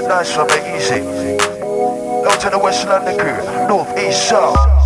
Yeah, represent tonight, North, East, easy.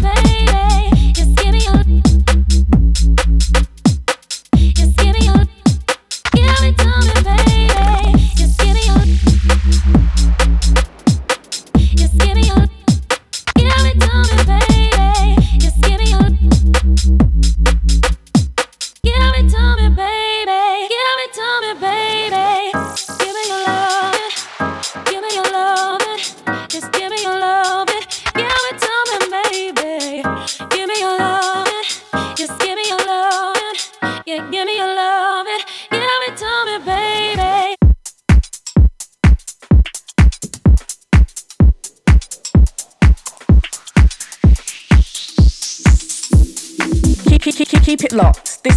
Baby.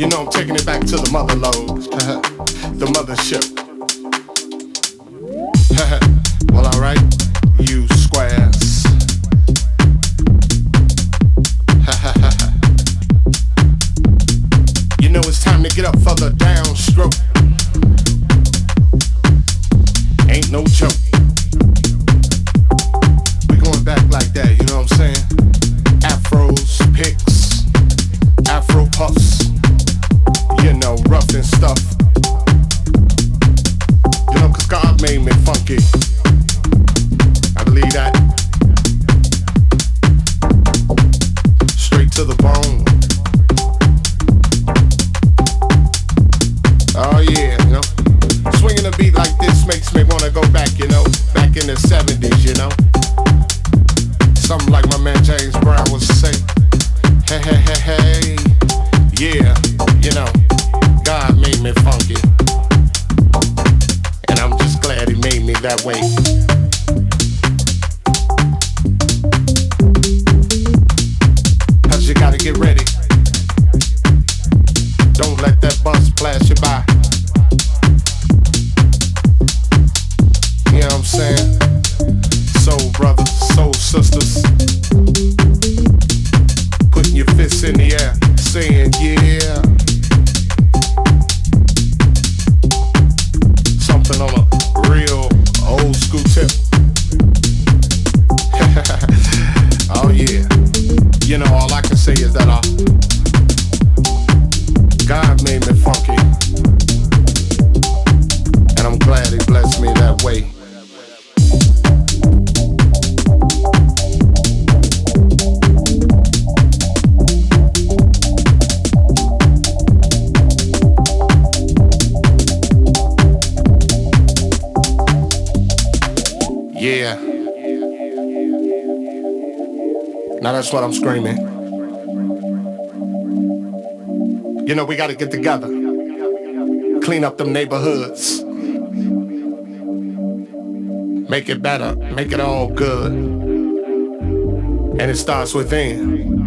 You know I'm taking it back to the mother load, uh-huh. the mothership. what I'm screaming. You know, we gotta get together, clean up them neighborhoods, make it better, make it all good. And it starts within.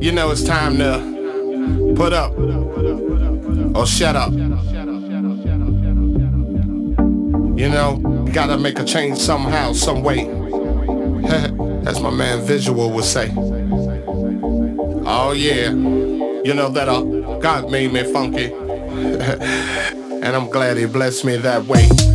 You know, it's time to put up or shut up. You know, gotta make a change somehow, some way. as my man Visual would say. Oh yeah, you know that uh, God made me funky, and I'm glad He blessed me that way.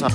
さん。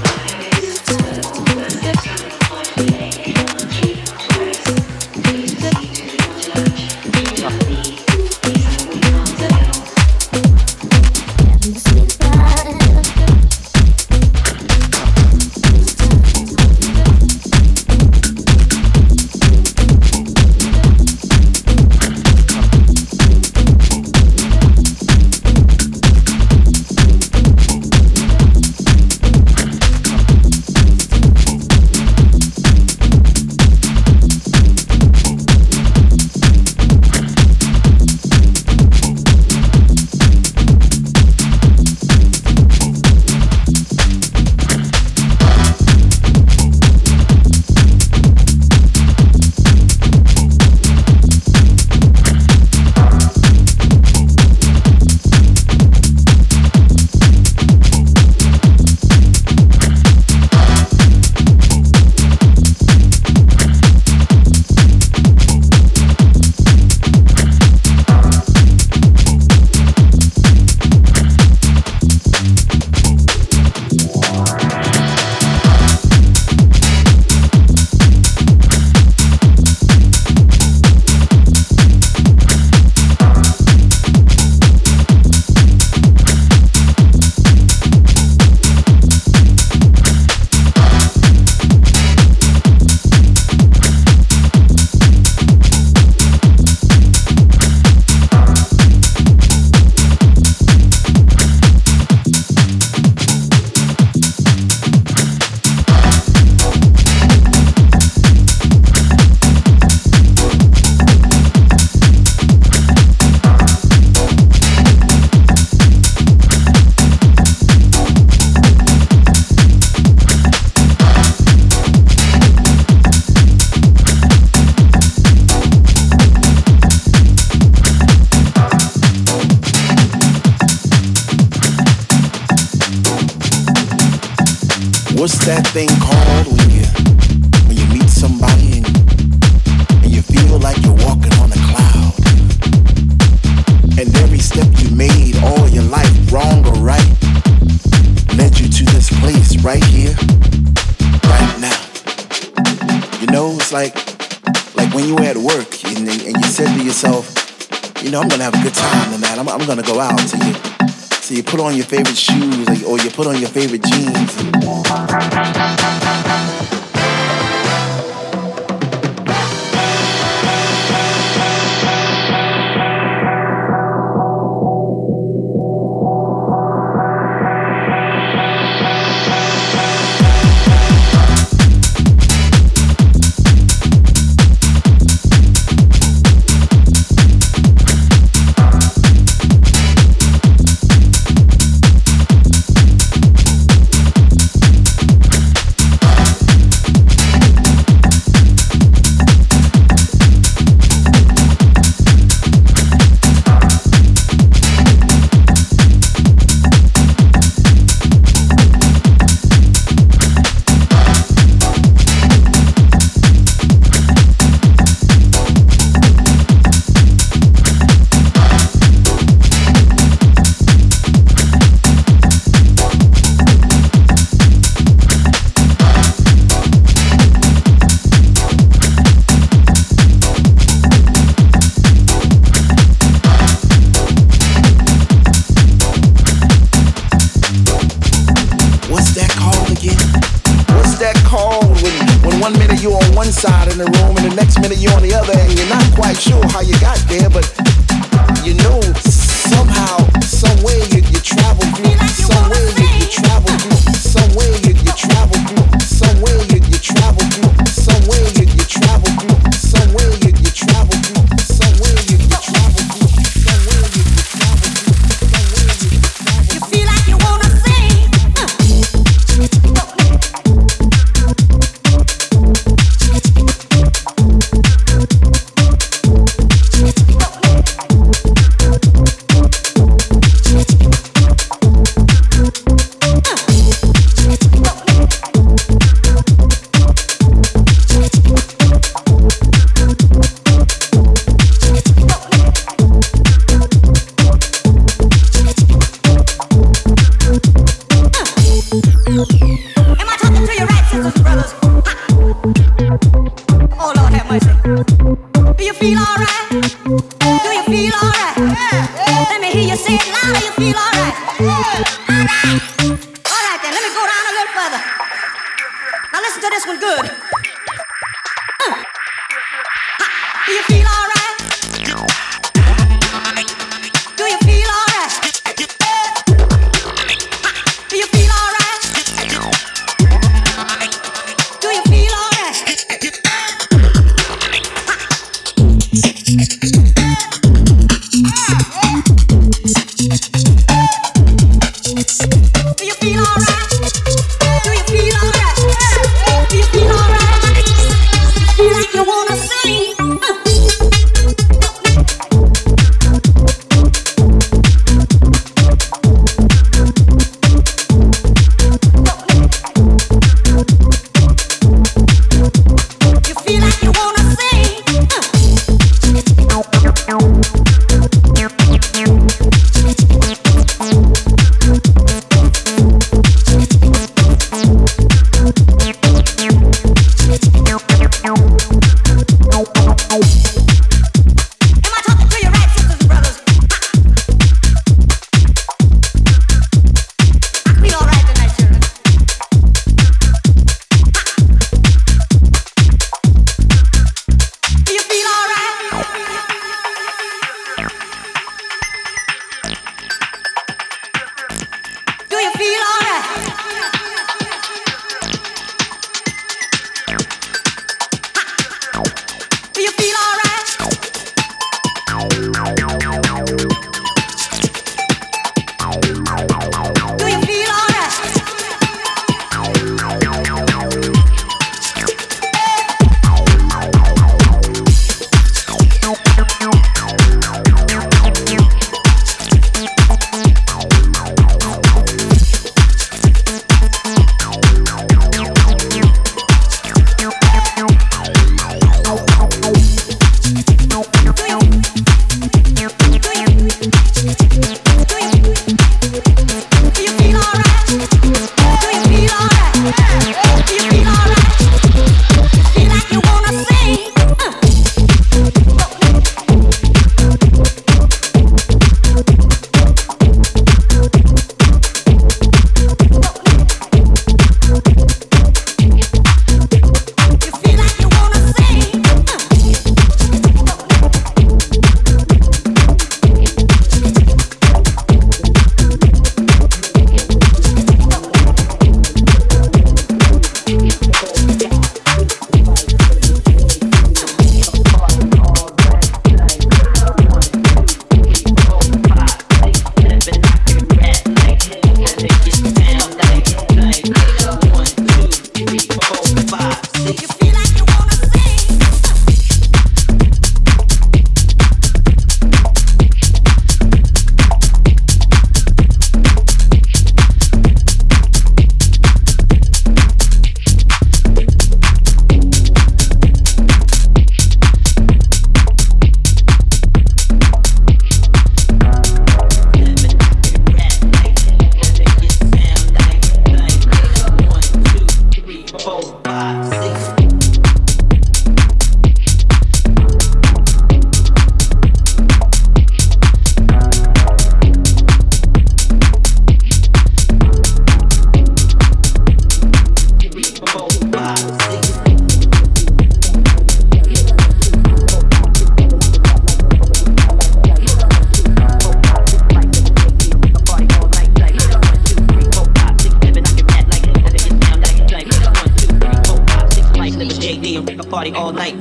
What's that thing called when you when you meet somebody and and you feel like you're walking on a cloud? And every step you made all your life, wrong or right, led you to this place right here, right now. You know, it's like like when you were at work and, and you said to yourself, you know, I'm gonna have a good time tonight. I'm, I'm gonna go out to you so you put on your favorite shoes, or you put on your favorite jeans.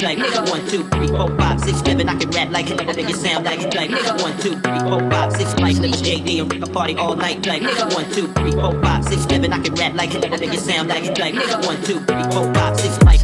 like. One, two, three, four, five, six, seven. I can rap like it. nigga, make it sound like it. like nigga. One, two, three, four, five, six. Mike Lewis, JD, and rip a party all night like. One, two, three, four, five, six, seven. I can rap like it. nigga, make it sound like it. like. One, two, three, four, five, six. Mike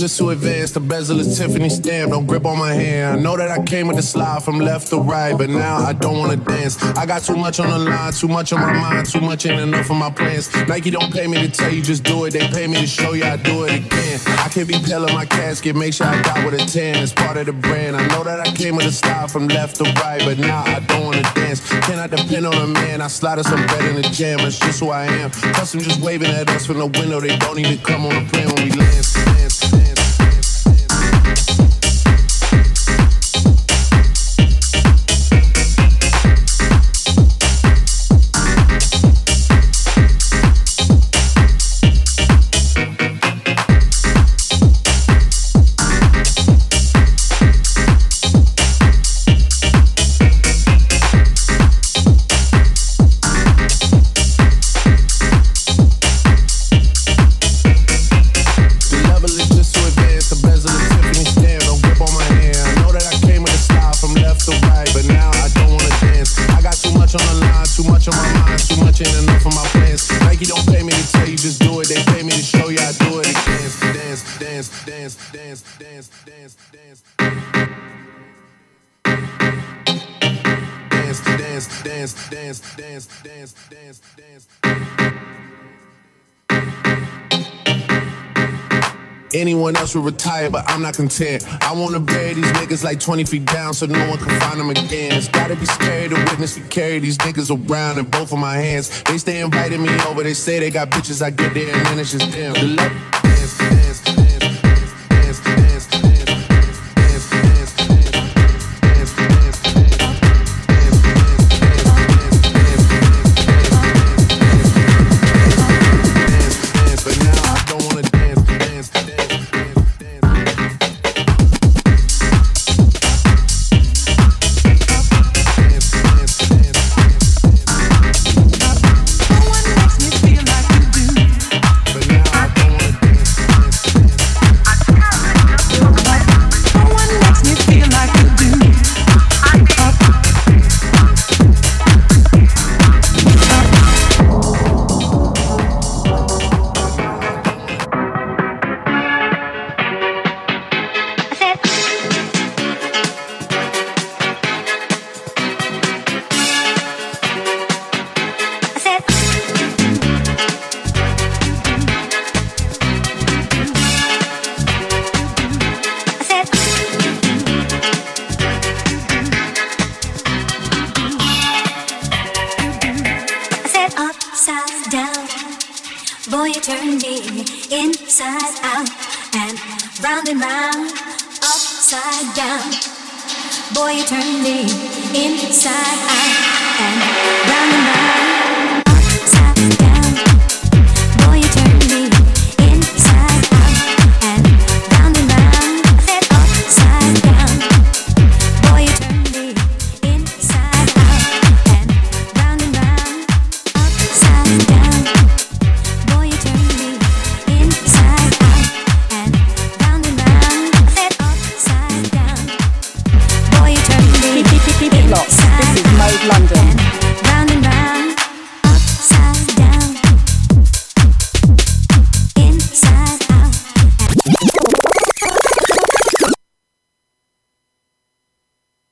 just too advanced. The bezel is Tiffany stamp. Don't grip on my hand. I know that I came with the slide from left to right, but now I don't wanna dance. I got too much on the line, too much on my mind, too much ain't enough of my plans. Nike don't pay me to tell you just do it. They pay me to show you I do it again. I can't be pale my casket, make sure I die with a tan. It's part of the brand. I know that I came with a style from left to right, but now I don't wanna dance. Can I depend on a man? I slide some bread in the jam. It's just who I am. Plus just waving at us from the window. They don't to come on the plane when we land. Anyone else would retire, but I'm not content. I wanna bury these niggas like 20 feet down so no one can find them again. It's gotta be scary to witness me carry these niggas around in both of my hands. They stay inviting me over, they say they got bitches, I get there and then it's just them.